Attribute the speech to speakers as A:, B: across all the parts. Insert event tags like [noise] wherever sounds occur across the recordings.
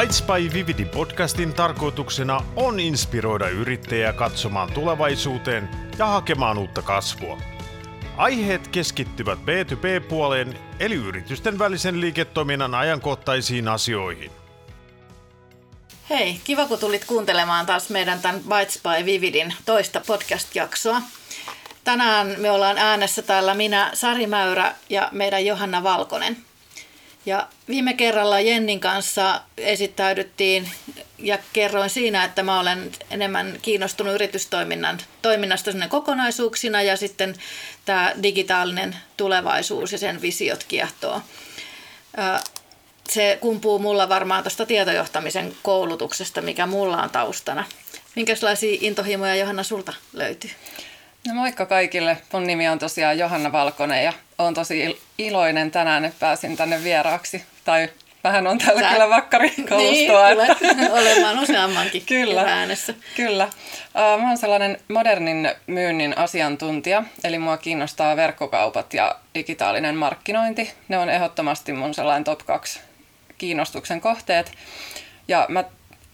A: Bites by Vividi podcastin tarkoituksena on inspiroida yrittäjää katsomaan tulevaisuuteen ja hakemaan uutta kasvua. Aiheet keskittyvät B2B-puoleen eli yritysten välisen liiketoiminnan ajankohtaisiin asioihin.
B: Hei, kiva kun tulit kuuntelemaan taas meidän tämän Bites by Vividin toista podcast-jaksoa. Tänään me ollaan äänessä täällä minä, Sari Mäyrä ja meidän Johanna Valkonen. Ja viime kerralla Jennin kanssa esittäydyttiin ja kerroin siinä, että mä olen enemmän kiinnostunut yritystoiminnan toiminnasta kokonaisuuksina ja sitten tämä digitaalinen tulevaisuus ja sen visiot kiehtoo. Se kumpuu mulla varmaan tuosta tietojohtamisen koulutuksesta, mikä mulla on taustana. Minkälaisia intohimoja Johanna sulta löytyy?
C: No moikka kaikille. Mun nimi on tosiaan Johanna Valkonen ja olen tosi iloinen tänään, että pääsin tänne vieraaksi. Tai vähän on tällä Sä... kyllä vakkari
B: Niin, [laughs] olemaan useammankin [laughs]
C: kyllä,
B: äänessä.
C: Kyllä. Mä oon sellainen modernin myynnin asiantuntija, eli mua kiinnostaa verkkokaupat ja digitaalinen markkinointi. Ne on ehdottomasti mun sellainen top 2 kiinnostuksen kohteet. Ja mä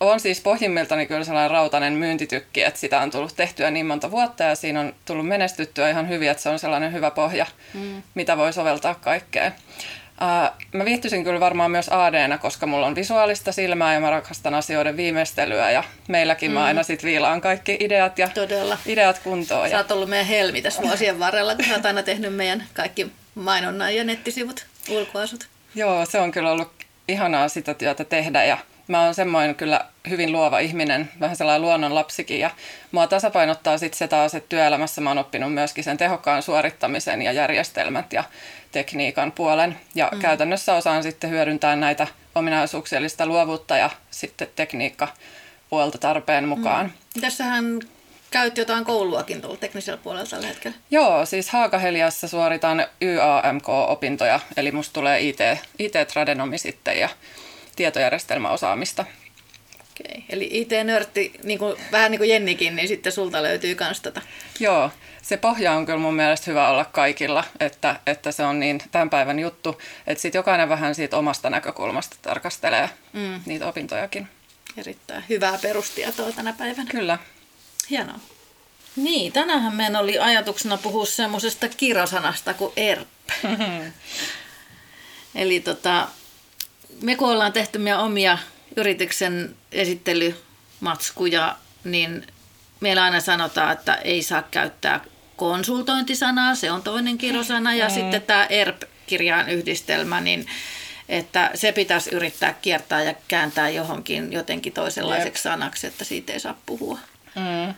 C: on siis pohjimmiltani kyllä sellainen rautainen myyntitykki, että sitä on tullut tehtyä niin monta vuotta ja siinä on tullut menestyttyä ihan hyvin, että se on sellainen hyvä pohja, mm. mitä voi soveltaa kaikkeen. Uh, mä viihtyisin kyllä varmaan myös ad koska mulla on visuaalista silmää ja mä rakastan asioiden viimeistelyä ja meilläkin mm. mä aina sit viilaan kaikki ideat ja Todella. ideat kuntoon.
B: Sä oot ollut meidän helmi tässä vuosien varrella, kun sä oot aina tehnyt meidän kaikki mainonnan ja nettisivut, ulkoasut.
C: Joo, se on kyllä ollut ihanaa sitä työtä tehdä ja mä oon semmoinen kyllä hyvin luova ihminen, vähän sellainen luonnon lapsikin ja mua tasapainottaa sitten se taas, että työelämässä mä oon oppinut myöskin sen tehokkaan suorittamisen ja järjestelmät ja tekniikan puolen ja mm. käytännössä osaan sitten hyödyntää näitä ominaisuuksellista luovuutta ja sitten tekniikka puolta tarpeen mukaan.
B: Mm. Tässähän käyt jotain kouluakin tuolla teknisellä puolella tällä hetkellä.
C: Joo, siis Haakaheliassa suoritan YAMK-opintoja, eli musta tulee IT, IT-tradenomi sitten ja tietojärjestelmäosaamista.
B: Okei, eli IT-nörtti, niin kuin, vähän niin kuin Jennikin, niin sitten sulta löytyy myös tätä.
C: Joo, se pohja on kyllä mun mielestä hyvä olla kaikilla, että, että se on niin tämän päivän juttu, että sitten jokainen vähän siitä omasta näkökulmasta tarkastelee mm. niitä opintojakin.
B: Erittäin hyvää perustietoa tänä päivänä.
C: Kyllä.
B: Hienoa. Niin, tänähän meidän oli ajatuksena puhua semmoisesta kirosanasta kuin ERP. [laughs] Eli tota, me kun ollaan tehty meidän omia yrityksen esittelymatskuja, niin meillä aina sanotaan, että ei saa käyttää konsultointisanaa, se on toinen kirosana, ja mm. sitten tämä ERP-kirjaan yhdistelmä, niin että se pitäisi yrittää kiertää ja kääntää johonkin jotenkin toisenlaiseksi Jep. sanaksi, että siitä ei saa puhua. Mm.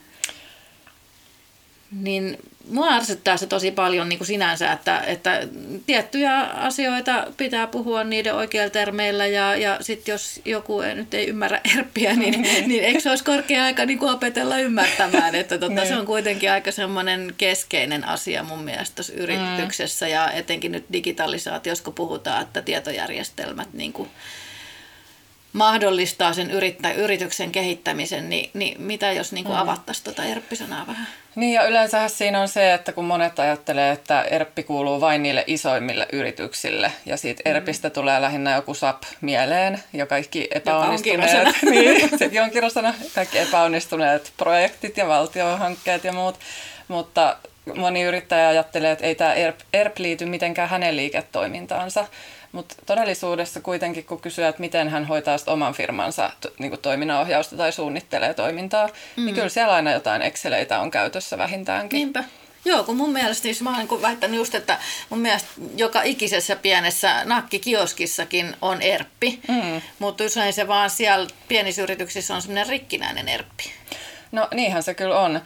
B: Niin mua ärsyttää se tosi paljon niin kuin sinänsä, että, että tiettyjä asioita pitää puhua niiden oikeilla termeillä ja, ja sitten jos joku ei, nyt ei ymmärrä erppiä, niin, niin. [laughs] niin eikö se olisi korkea aika niin kuin opetella ymmärtämään, että tota, se on kuitenkin aika semmoinen keskeinen asia mun mielestä tuossa yrityksessä ja etenkin nyt digitalisaatiossa, kun puhutaan, että tietojärjestelmät niin kuin, mahdollistaa sen yrittä, yrityksen kehittämisen, niin, niin mitä jos niin kuin mm. avattaisiin tuota ERP-sanaa vähän?
C: Niin ja yleensä siinä on se, että kun monet ajattelee, että ERP kuuluu vain niille isoimmille yrityksille ja siitä mm. ERPistä tulee lähinnä joku SAP mieleen ja kaikki epäonnistuneet, [laughs] niin, sekin on kirjasana, kaikki epäonnistuneet projektit ja valtiohankkeet ja muut, mutta moni yrittäjä ajattelee, että ei tämä ERP, ERP liity mitenkään hänen liiketoimintaansa, mutta todellisuudessa kuitenkin, kun kysyy, että miten hän hoitaa oman firmansa niin toiminnanohjausta tai suunnittelee toimintaa, niin mm. niin kyllä siellä aina jotain Exceleitä on käytössä vähintäänkin.
B: Niinpä. Joo, kun mun mielestä, siis mä olen niin väittänyt just, että mun mielestä joka ikisessä pienessä nakkikioskissakin on erppi, mm. mutta usein se vaan siellä pienissä yrityksissä on semmoinen rikkinäinen erppi.
C: No niinhän se kyllä on.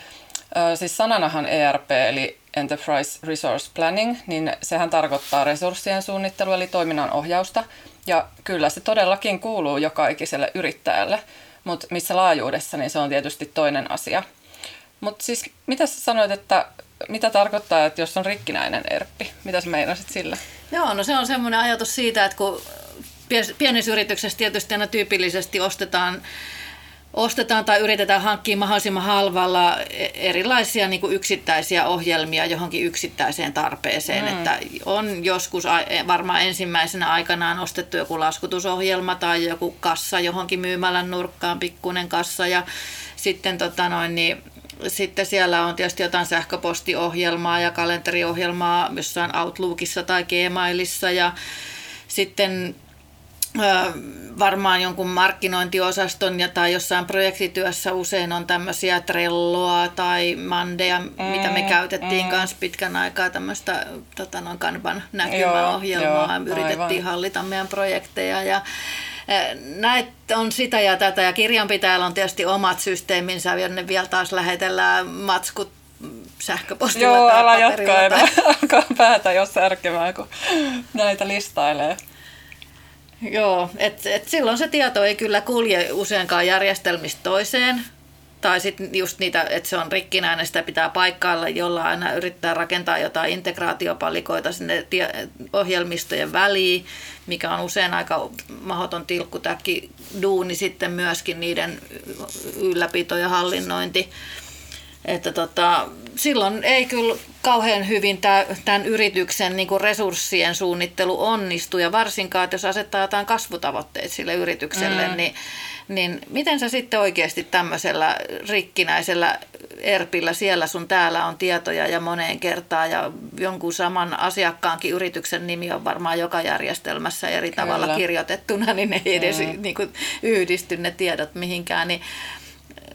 C: Siis sananahan ERP eli Enterprise Resource Planning, niin sehän tarkoittaa resurssien suunnittelua eli toiminnan ohjausta. Ja kyllä se todellakin kuuluu joka ikiselle yrittäjälle, mutta missä laajuudessa, niin se on tietysti toinen asia. Mutta siis mitä sä sanoit, että mitä tarkoittaa, että jos on rikkinäinen erppi? Mitä sä meinasit sillä?
B: Joo, no se on semmoinen ajatus siitä, että kun pienissä yrityksessä tietysti aina tyypillisesti ostetaan ostetaan tai yritetään hankkia mahdollisimman halvalla e- erilaisia niin kuin yksittäisiä ohjelmia johonkin yksittäiseen tarpeeseen. Mm. Että on joskus e- varmaan ensimmäisenä aikanaan ostettu joku laskutusohjelma tai joku kassa johonkin myymälän nurkkaan, pikkuinen kassa ja sitten tota noin, niin sitten siellä on tietysti jotain sähköpostiohjelmaa ja kalenteriohjelmaa jossain Outlookissa tai Gmailissa ja sitten varmaan jonkun markkinointiosaston ja tai jossain projektityössä usein on tämmöisiä Trelloa tai Mandeja, mm, mitä me mm, käytettiin mm. kanssa pitkän aikaa tämmöistä tota, noin Kanban näkymäohjelmaa. Joo, Yritettiin aivan. hallita meidän projekteja ja näitä on sitä ja tätä ja kirjanpitäjällä on tietysti omat systeeminsä ja ne vielä taas lähetellään matskut sähköpostilla
C: Joo,
B: tai
C: älä jatkaa. [laughs] Alkaa päätä jos särkemään, kun näitä listailee.
B: Joo, että et silloin se tieto ei kyllä kulje useinkaan järjestelmistä toiseen. Tai sitten just niitä, että se on rikkinäinen, sitä pitää paikkailla, jolla aina yrittää rakentaa jotain integraatiopalikoita sinne ohjelmistojen väliin, mikä on usein aika mahdoton tilkkutäkki duuni sitten myöskin niiden ylläpito ja hallinnointi. Että tota, silloin ei kyllä kauhean hyvin tämän yrityksen niin kuin resurssien suunnittelu onnistu ja varsinkaan, että jos asettaa jotain kasvutavoitteet sille yritykselle, mm. niin, niin miten sä sitten oikeasti tämmöisellä rikkinäisellä ERPillä siellä sun täällä on tietoja ja moneen kertaan ja jonkun saman asiakkaankin yrityksen nimi on varmaan joka järjestelmässä eri Kyllä. tavalla kirjoitettuna, niin ei edes mm. niin kuin, yhdisty ne tiedot mihinkään, niin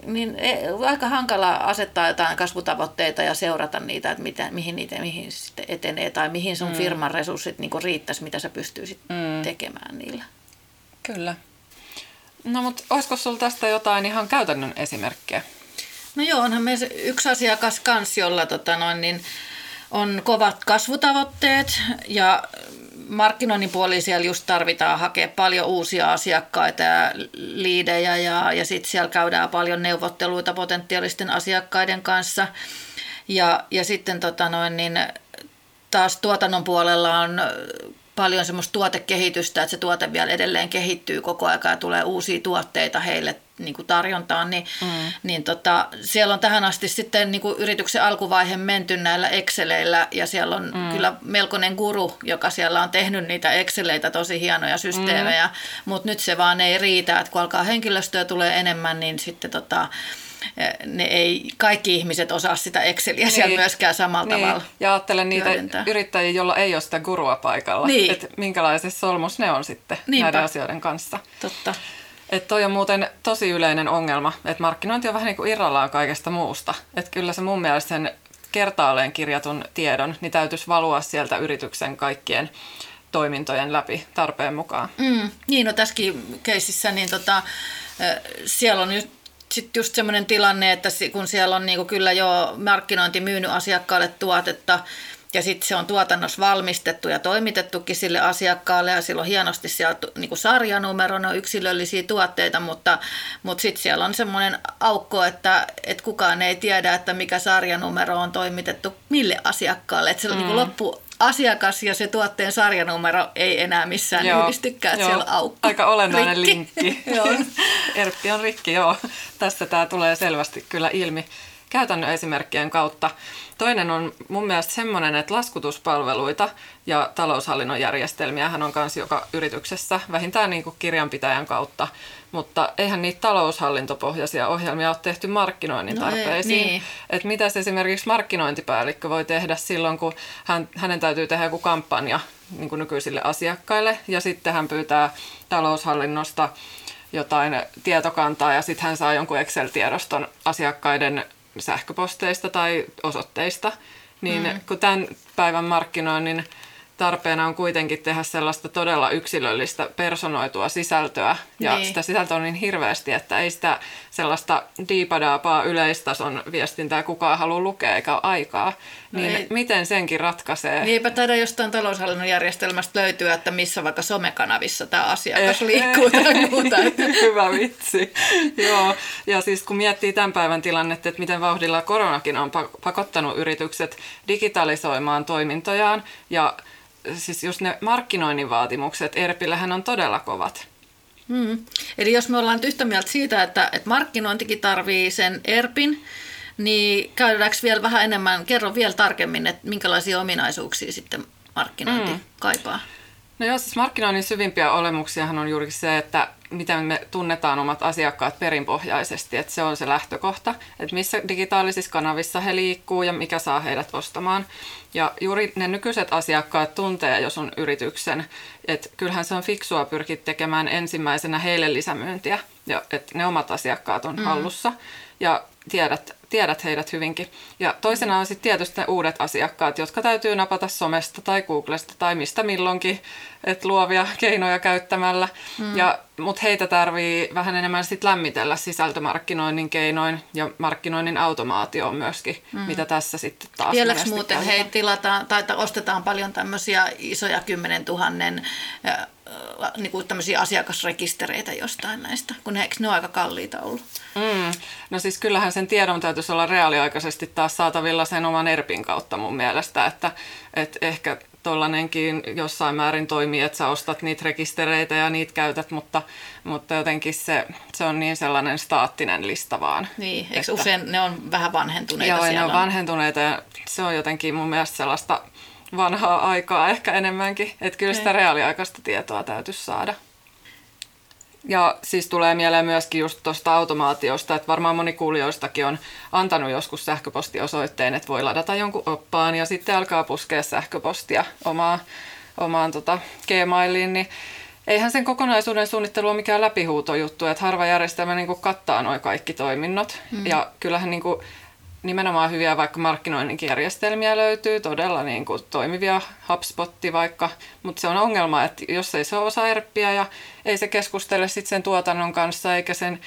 B: niin e, aika hankala asettaa jotain kasvutavoitteita ja seurata niitä, että mitä, mihin niitä mihin sitten etenee tai mihin sun mm. firman resurssit niin riittäisi, mitä sä pystyisit mm. tekemään niillä.
C: Kyllä. No mutta olisiko sulla tästä jotain ihan käytännön esimerkkejä?
B: No joo, onhan me yksi asiakas kans, jolla tota noin, niin on kovat kasvutavoitteet ja markkinoinnin puoli siellä just tarvitaan hakea paljon uusia asiakkaita ja liidejä ja, ja sitten siellä käydään paljon neuvotteluita potentiaalisten asiakkaiden kanssa. Ja, ja sitten tota noin, niin taas tuotannon puolella on paljon semmoista tuotekehitystä, että se tuote vielä edelleen kehittyy koko ajan ja tulee uusia tuotteita heille niin kuin tarjontaan, niin, mm. niin tota, siellä on tähän asti sitten niin kuin yrityksen alkuvaihe menty näillä Exceleillä ja siellä on mm. kyllä melkoinen guru, joka siellä on tehnyt niitä Exceleitä, tosi hienoja systeemejä, mm. mutta nyt se vaan ei riitä, että kun alkaa henkilöstöä tulee enemmän, niin sitten tota, ne ei kaikki ihmiset osaa sitä Exceliä niin. siellä myöskään samalla niin. tavalla.
C: Ja ajattelen niitä hyödyntää. yrittäjiä, joilla ei ole sitä gurua paikalla, niin. että minkälaisessa solmus ne on sitten Niinpä. näiden asioiden kanssa.
B: Totta.
C: Että toi on muuten tosi yleinen ongelma, että markkinointi on vähän niin kuin irrallaan kaikesta muusta. Että kyllä se mun mielestä sen kertaalleen kirjatun tiedon, niin täytyisi valua sieltä yrityksen kaikkien toimintojen läpi tarpeen mukaan.
B: Mm, niin, no tässäkin keisissä, niin tota, siellä on just sitten just semmoinen tilanne, että kun siellä on niinku kyllä jo markkinointi myynyt asiakkaalle tuotetta, ja sitten se on tuotannossa valmistettu ja toimitettukin sille asiakkaalle ja sillä on hienosti siellä niin kuin sarjanumero, on yksilöllisiä tuotteita, mutta, mutta sitten siellä on semmoinen aukko, että, että kukaan ei tiedä, että mikä sarjanumero on toimitettu mille asiakkaalle. Että se on mm. niin loppu asiakas ja se tuotteen sarjanumero ei enää missään joo, yhdistykään, että siellä on aukko.
C: Aika olennainen rikki. linkki. [laughs] Erppi on rikki, joo. Tästä tämä tulee selvästi kyllä ilmi käytännön esimerkkien kautta. Toinen on mun mielestä semmoinen, että laskutuspalveluita ja taloushallinnon järjestelmiä hän on myös joka yrityksessä, vähintään niin kuin kirjanpitäjän kautta, mutta eihän niitä taloushallintopohjaisia ohjelmia ole tehty markkinoinnin tarpeisiin. No ei, niin. Että mitä esimerkiksi markkinointipäällikkö voi tehdä silloin, kun hän, hänen täytyy tehdä joku kampanja niin kuin nykyisille asiakkaille ja sitten hän pyytää taloushallinnosta jotain tietokantaa ja sitten hän saa jonkun Excel-tiedoston asiakkaiden sähköposteista tai osoitteista, niin mm. kun tämän päivän markkinoinnin tarpeena on kuitenkin tehdä sellaista todella yksilöllistä personoitua sisältöä. Ja niin. sitä sisältöä on niin hirveästi, että ei sitä sellaista diipadaapaa yleistason viestintää kukaan halua lukea eikä ole aikaa. No niin ei. miten senkin ratkaisee?
B: Niinpä taida jostain taloushallinnon järjestelmästä löytyä, että missä vaikka somekanavissa tämä asiakas eh, liikkuu eh. tai muuta. [laughs]
C: Hyvä vitsi. Joo. Ja siis kun miettii tämän päivän tilannetta, että miten vauhdilla koronakin on pakottanut yritykset digitalisoimaan toimintojaan ja siis just ne markkinoinnin vaatimukset ERPillähän on todella kovat.
B: Mm. Eli jos me ollaan nyt yhtä mieltä siitä, että, että markkinointikin tarvii sen ERPin, niin käydäänkö vielä vähän enemmän, kerro vielä tarkemmin, että minkälaisia ominaisuuksia sitten markkinointi mm. kaipaa?
C: No joo, siis markkinoinnin syvimpiä olemuksiahan on juuri se, että miten me tunnetaan omat asiakkaat perinpohjaisesti, että se on se lähtökohta, että missä digitaalisissa kanavissa he liikkuu ja mikä saa heidät ostamaan. Ja juuri ne nykyiset asiakkaat tuntee jo sun yrityksen, että kyllähän se on fiksua pyrkiä tekemään ensimmäisenä heille lisämyyntiä, ja että ne omat asiakkaat on mm. hallussa. Ja tiedät, tiedät heidät hyvinkin. Ja toisena on sitten tietysti ne uudet asiakkaat, jotka täytyy napata somesta tai Googlesta tai mistä milloinkin, että luovia keinoja käyttämällä. Mm. Ja, mutta heitä tarvii vähän enemmän sit lämmitellä sisältömarkkinoinnin keinoin ja markkinoinnin automaatio myöskin, mm. mitä tässä sitten taas
B: Vieläks muuten hei tilataan tai ostetaan paljon tämmöisiä isoja 10 000 niin kuin tämmöisiä asiakasrekistereitä jostain näistä, kun eikö ne ole aika kalliita ollut?
C: Mm. No siis kyllähän sen tiedon täytyisi olla reaaliaikaisesti taas saatavilla sen oman ERPin kautta mun mielestä, että, että ehkä tuollainenkin jossain määrin toimii, että sä ostat niitä rekistereitä ja niitä käytät, mutta, mutta jotenkin se, se on niin sellainen staattinen lista vaan.
B: Niin, eikö että, usein ne on vähän vanhentuneita?
C: Joo, ne on, on vanhentuneita ja se on jotenkin mun mielestä sellaista vanhaa aikaa ehkä enemmänkin. Että kyllä sitä reaaliaikaista tietoa täytyisi saada. Ja siis tulee mieleen myöskin just tuosta automaatiosta, että varmaan moni kuulijoistakin on antanut joskus sähköpostiosoitteen, että voi ladata jonkun oppaan ja sitten alkaa puskea sähköpostia omaan, omaan tota Gmailiin, niin eihän sen kokonaisuuden suunnittelu ole mikään läpihuutojuttu, että harva järjestelmä niin kattaa noin kaikki toiminnot. Mm. Ja kyllähän niin kuin nimenomaan hyviä vaikka markkinoinnin järjestelmiä löytyy, todella niin kuin toimivia HubSpotti vaikka, mutta se on ongelma, että jos ei se osaa erppiä ja ei se keskustele sit sen tuotannon kanssa eikä sen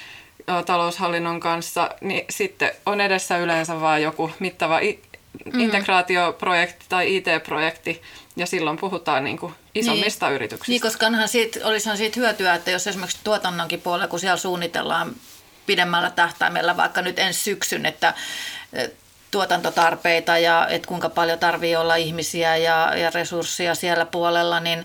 C: taloushallinnon kanssa, niin sitten on edessä yleensä vain joku mittava mm. integraatioprojekti tai IT-projekti, ja silloin puhutaan niin kuin isommista niin. yrityksistä.
B: Niin, koska onhan siitä, olisihan siitä hyötyä, että jos esimerkiksi tuotannonkin puolella, kun siellä suunnitellaan pidemmällä tähtäimellä vaikka nyt ensi syksyn, että tuotantotarpeita ja että kuinka paljon tarvii olla ihmisiä ja, ja resursseja siellä puolella, niin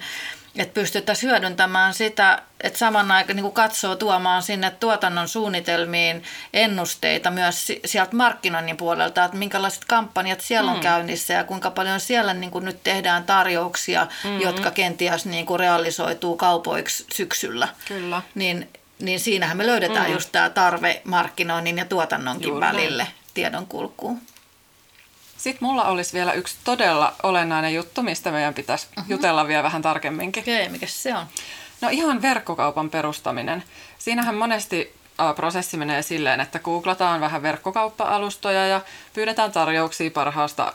B: että pystyttäisiin hyödyntämään sitä, että saman aikaan niin katsoo tuomaan sinne tuotannon suunnitelmiin ennusteita myös sieltä markkinoinnin puolelta, että minkälaiset kampanjat siellä on mm. käynnissä ja kuinka paljon siellä niin kuin nyt tehdään tarjouksia, mm-hmm. jotka kenties niin kuin realisoituu kaupoiksi syksyllä.
C: Kyllä.
B: Niin, niin siinähän me löydetään mm. just tämä tarve markkinoinnin ja tuotannonkin Juuri välille tiedon kulkuun.
C: Sitten mulla olisi vielä yksi todella olennainen juttu, mistä meidän pitäisi uh-huh. jutella vielä vähän tarkemminkin.
B: Okei, okay, mikä se on?
C: No ihan verkkokaupan perustaminen. Siinähän monesti prosessi menee silleen, että googlataan vähän verkkokauppa-alustoja ja pyydetään tarjouksia parhaasta,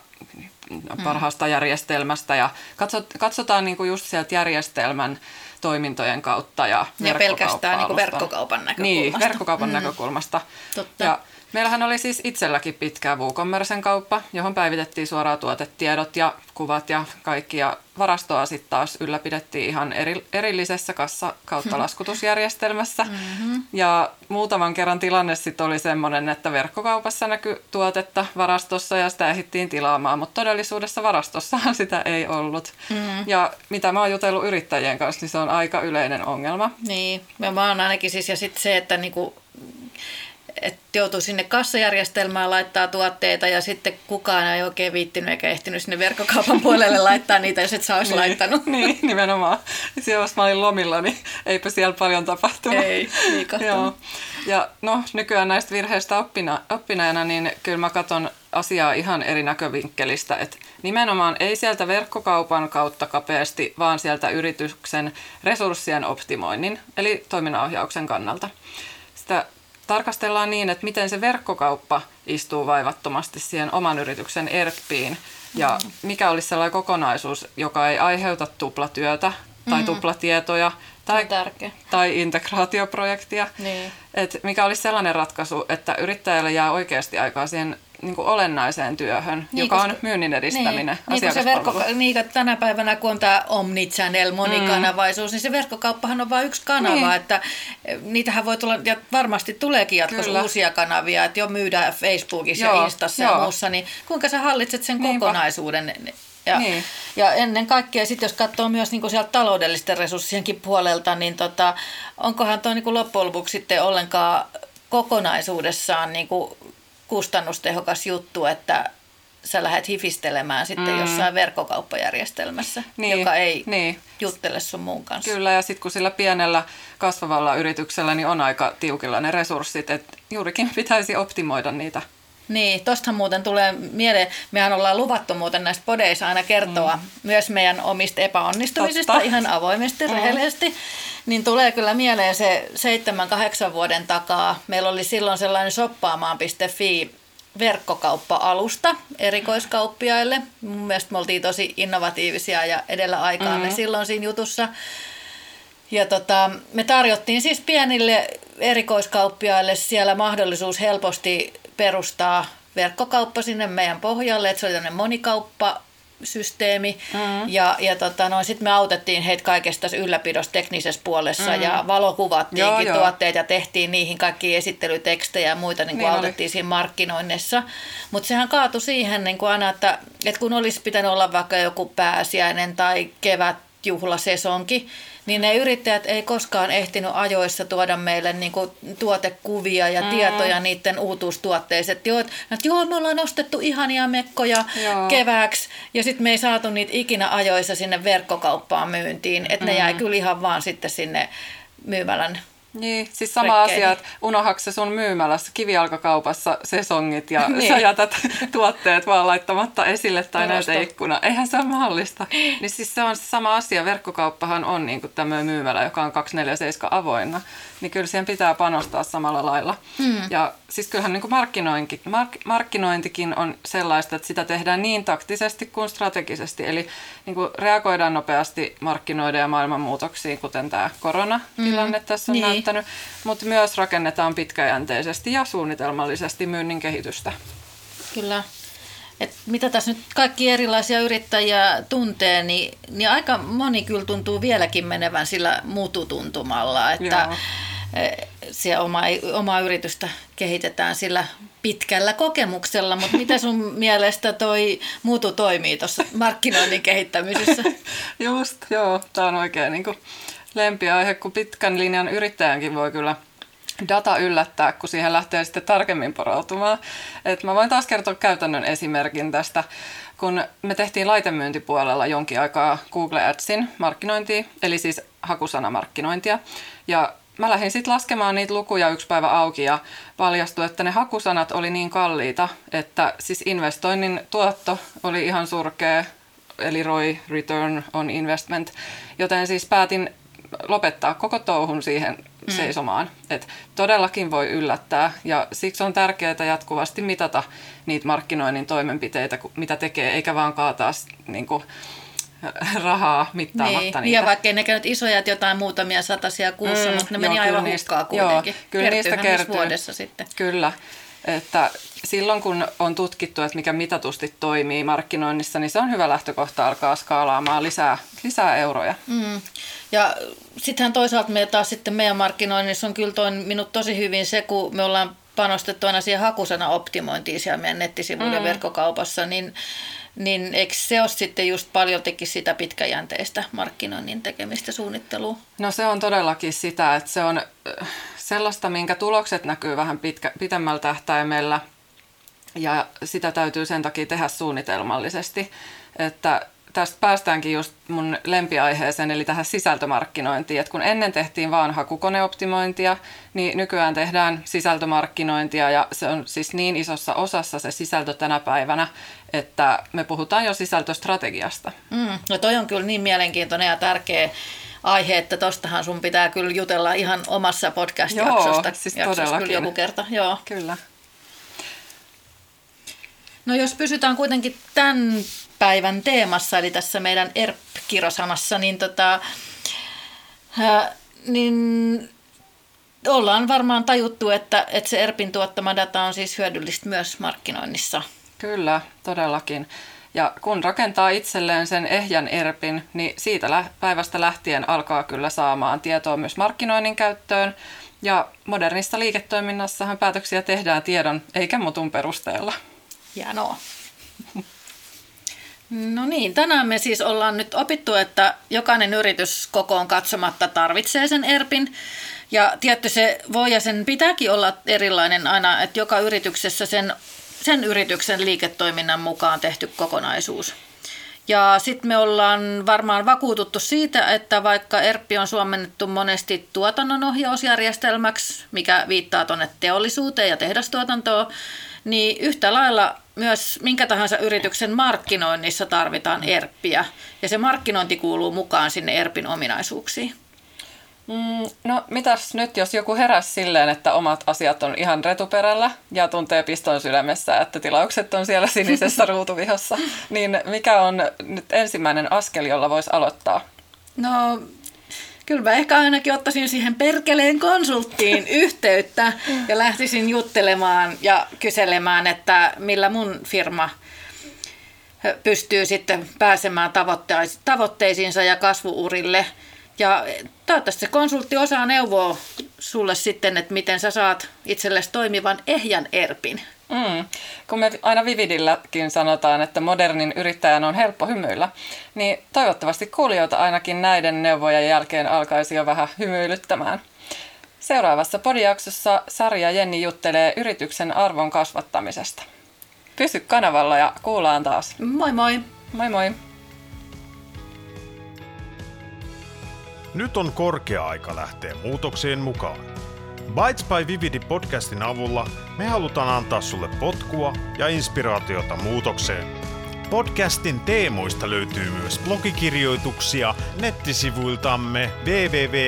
C: mm. parhaasta järjestelmästä ja katsot, katsotaan niinku just sieltä järjestelmän toimintojen kautta ja,
B: ja pelkästään niinku verkkokaupan näkökulmasta.
C: Niin, verkkokaupan mm. näkökulmasta.
B: Totta.
C: Ja Meillähän oli siis itselläkin pitkä WooCommercen kauppa, johon päivitettiin suoraan tuotetiedot ja kuvat ja kaikki. Ja varastoa sitten taas ylläpidettiin ihan eri, erillisessä kassa kautta laskutusjärjestelmässä. Mm-hmm. Ja muutaman kerran tilanne sitten oli semmoinen, että verkkokaupassa näkyi tuotetta varastossa ja sitä ehdittiin tilaamaan, mutta todellisuudessa varastossahan sitä ei ollut. Mm-hmm. Ja mitä mä oon jutellut yrittäjien kanssa, niin se on aika yleinen ongelma.
B: Niin, mä oon ainakin siis, ja sitten se, että niinku että joutuu sinne kassajärjestelmään laittaa tuotteita ja sitten kukaan ei oikein viittinyt eikä ehtinyt sinne verkkokaupan puolelle laittaa niitä, jos et sä olisi
C: niin,
B: laittanut. [laughs]
C: Niin, nimenomaan. Siellä jos mä olin lomilla, niin eipä siellä paljon tapahtunut.
B: Ei,
C: Joo. Ja no, nykyään näistä virheistä oppina, oppineena, niin kyllä mä katson asiaa ihan eri näkövinkkelistä. että nimenomaan ei sieltä verkkokaupan kautta kapeasti, vaan sieltä yrityksen resurssien optimoinnin, eli toiminnanohjauksen kannalta. Sitä tarkastellaan niin, että miten se verkkokauppa istuu vaivattomasti siihen oman yrityksen ERPiin ja mm. mikä olisi sellainen kokonaisuus, joka ei aiheuta tuplatyötä tai mm. tuplatietoja tai, tai integraatioprojektia.
B: Niin.
C: Et mikä olisi sellainen ratkaisu, että yrittäjälle jää oikeasti aikaa siihen niin kuin olennaiseen työhön, niin, joka koska, on myynnin edistäminen, niin, niin se verkko,
B: niin, tänä päivänä, kun on tämä omnichannel, monikanavaisuus, mm. niin se verkkokauppahan on vain yksi kanava, niin. että eh, niitähän voi tulla, ja varmasti tuleekin jatkossa Kyllä. uusia kanavia, että jo myydään Facebookissa joo, ja Instassa joo. ja muussa, niin kuinka sä hallitset sen Niinpä. kokonaisuuden Ja,
C: Niin.
B: ja ennen kaikkea sitten, jos katsoo myös niin sieltä taloudellisten resurssienkin puolelta, niin tota, onkohan tuo niin loppujen lopuksi sitten ollenkaan kokonaisuudessaan niin kuin kustannustehokas juttu, että sä lähdet hifistelemään sitten mm. jossain verkkokauppajärjestelmässä,
C: Niin,
B: joka ei
C: niin.
B: juttele sun muun kanssa.
C: Kyllä, ja sitten kun sillä pienellä kasvavalla yrityksellä niin on aika tiukilla ne resurssit, että juurikin [laughs] pitäisi optimoida niitä.
B: Niin, tostahan muuten tulee mieleen, mehän ollaan luvattu muuten näistä podeissa aina kertoa mm. myös meidän omista epäonnistumisista
C: Totta.
B: ihan avoimesti, mm. rehellisesti. Niin tulee kyllä mieleen se 7-8 vuoden takaa. Meillä oli silloin sellainen shoppaamaan.fi verkkokauppa-alusta erikoiskauppiaille. Mun mielestä me oltiin tosi innovatiivisia ja edellä aikaamme mm-hmm. silloin siinä jutussa. Ja tota, me tarjottiin siis pienille erikoiskauppiaille siellä mahdollisuus helposti perustaa verkkokauppa sinne meidän pohjalle, että se oli tämmöinen monikauppa systeemi. Mm. Ja, ja tota, no, sitten me autettiin heitä kaikesta ylläpidossa teknisessä puolessa mm. ja valokuvattiinkin
C: Joo, joo.
B: tuotteet ja tehtiin niihin kaikki esittelytekstejä ja muita niin kuin
C: Niin oli.
B: autettiin siinä markkinoinnissa. Mutta sehän kaatui siihen niin kuin aina, että, että kun olisi pitänyt olla vaikka joku pääsiäinen tai kevät juhlasesonki, niin ne yrittäjät ei koskaan ehtinyt ajoissa tuoda meille niin kuin tuotekuvia ja mm. tietoja niiden uutuustuotteista. Että joo, että joo, me ollaan ostettu ihania mekkoja
C: Joo.
B: kevääksi ja sitten me ei saatu niitä ikinä ajoissa sinne verkkokauppaan myyntiin. Että mm. ne jäi kyllä ihan vaan sitten sinne myymälän
C: Niin, siis sama
B: Rekkeihin.
C: asia, että unohaks se sun myymälässä kivijalkakaupassa sesongit ja [laughs]
B: Niin.
C: sä jätät [laughs] tuotteet vaan laittamatta esille tai näyteikkuna. Eihän se ole mahdollista. Niin siis se on sama asia. Verkkokauppahan on niin kuin tämmöinen myymälä, joka on 247 avoinna. Niin kyllä siihen pitää panostaa samalla lailla. Mm. Ja siis kyllähän niin kuin markkinointi, mark, markkinointikin on sellaista, että sitä tehdään niin taktisesti kuin strategisesti. Eli niin kuin reagoidaan nopeasti markkinoiden ja maailman muutoksiin, kuten tämä koronatilanne mm. tässä on
B: Niin.
C: näyttänyt. Mutta myös rakennetaan pitkäjänteisesti ja suunnitelmallisesti myynnin kehitystä.
B: Kyllä. Et mitä tässä nyt kaikki erilaisia yrittäjiä tuntee, niin, niin aika moni kyllä tuntuu vieläkin menevän sillä mututuntumalla, että
C: Joo.
B: eh, se oma, omaa yritystä kehitetään sillä pitkällä kokemuksella, mutta mitä sun [laughs] mielestä toi mutu toimii tuossa markkinoinnin kehittämisessä? [laughs]
C: Just, joo. Tämä on oikein niin kuin lempiaihe, kun pitkän linjan yrittäjänkin voi kyllä data yllättää, kun siihen lähtee sitten tarkemmin porautumaan. Et mä voin taas kertoa käytännön esimerkin tästä. Kun me tehtiin laitemyyntipuolella jonkin aikaa Google Adsin markkinointia, eli siis hakusanamarkkinointia, ja mä lähdin sitten laskemaan niitä lukuja yksi päivä auki ja paljastui, että ne hakusanat oli niin kalliita, että siis investoinnin tuotto oli ihan surkea, eli ROI, Return on Investment, joten siis päätin lopettaa koko touhun siihen seisomaan. Et todellakin voi yllättää ja siksi on tärkeää jatkuvasti mitata niitä markkinoinnin toimenpiteitä, mitä tekee, eikä vaan kaataa s- niinku, [laughs] rahaa mittaamatta
B: niin,
C: niitä.
B: ja vaikka ei nekään nyt isoja, että jotain muutamia satasia kuussa,
C: Mm,
B: mutta ne
C: joo,
B: meni
C: kyllä
B: aivan
C: niistä-
B: hukkaa
C: joo,
B: kuitenkin.
C: kyllä niistä
B: Kertyyhän niissä
C: kertyy.
B: vuodessa sitten.
C: Kyllä, että silloin kun on tutkittu, että mikä mitatusti toimii markkinoinnissa, niin se on hyvä lähtökohta alkaa skaalaamaan lisää, lisää euroja.
B: Mm. Ja sittenhän toisaalta me taas sitten meidän markkinoinnissa on kyllä toi minut tosi hyvin se, kun me ollaan panostettu aina siihen hakusana optimointiin siellä meidän nettisivujen mm. verkkokaupassa, niin, niin eikö se ole sitten just paljoltikin sitä pitkäjänteistä markkinoinnin tekemistä suunnittelua?
C: No se on todellakin sitä, että se on äh, sellaista, minkä tulokset näkyy vähän pitkä, pitemmällä tähtäimellä ja sitä täytyy sen takia tehdä suunnitelmallisesti, että tästä päästäänkin just mun lempiaiheeseen, eli tähän sisältömarkkinointiin. Et kun ennen tehtiin vaan hakukoneoptimointia, niin nykyään tehdään sisältömarkkinointia ja se on siis niin isossa osassa se sisältö tänä päivänä, että me puhutaan jo sisältöstrategiasta.
B: Mm. No toi on kyllä niin mielenkiintoinen ja tärkeä aihe, että tostahan sun pitää kyllä jutella ihan omassa podcast-jaksosta.
C: Joo, siis todellakin.
B: kyllä joku kerta, joo.
C: Kyllä.
B: No jos pysytään kuitenkin tämän päivän teemassa, eli tässä meidän ERP-kirosanassa, niin, tota, ää, niin ollaan varmaan tajuttu, että, että se ERPin tuottama data on siis hyödyllistä myös markkinoinnissa.
C: Kyllä, todellakin. Ja kun rakentaa itselleen sen ehjän erpin, niin siitä päivästä lähtien alkaa kyllä saamaan tietoa myös markkinoinnin käyttöön. Ja modernissa liiketoiminnassahan päätöksiä tehdään tiedon eikä mutun perusteella.
B: Hienoa. No niin, tänään me siis ollaan nyt opittu, että jokainen yritys kokoon katsomatta tarvitsee sen ERPin. Ja tietty se voi ja sen pitääkin olla erilainen aina, että joka yrityksessä sen, sen yrityksen liiketoiminnan mukaan tehty kokonaisuus. Ja sitten me ollaan varmaan vakuututtu siitä, että vaikka ERPI on suomennettu monesti tuotannonohjausjärjestelmäksi, mikä viittaa tuonne teollisuuteen ja tehdastuotantoon, niin yhtä lailla myös minkä tahansa yrityksen markkinoinnissa tarvitaan ERPiä. Ja se markkinointi kuuluu mukaan sinne ERPin ominaisuuksiin.
C: Mm, no mitäs nyt, jos joku heräsi silleen, että omat asiat on ihan retuperällä ja tuntee piston sydämessä, että tilaukset on siellä sinisessä [laughs] ruutuvihossa, niin mikä on nyt ensimmäinen askel, jolla voisi aloittaa?
B: No kyllä mä ehkä ainakin ottaisin siihen perkeleen konsulttiin [laughs] yhteyttä ja lähtisin juttelemaan ja kyselemään, että millä mun firma pystyy sitten pääsemään tavoitteisiinsa ja kasvuurille – ja toivottavasti se konsultti osaa neuvoa sulle sitten, että miten sä saat itsellesi toimivan ehjän ERPin.
C: Mm. Kun me aina Vividilläkin sanotaan, että modernin yrittäjän on helppo hymyillä, niin toivottavasti kuulijoita ainakin näiden neuvojen jälkeen alkaisi jo vähän hymyilyttämään. Seuraavassa podijaksossa Sari Jenni juttelee yrityksen arvon kasvattamisesta. Pysy kanavalla ja kuullaan taas.
B: Moi moi!
C: Moi moi!
A: Nyt on korkea aika lähteä muutokseen mukaan. Bytes by Vividi podcastin avulla me halutaan antaa sulle potkua ja inspiraatiota muutokseen. Podcastin teemoista löytyy myös blogikirjoituksia nettisivuiltamme www.vividi.fi.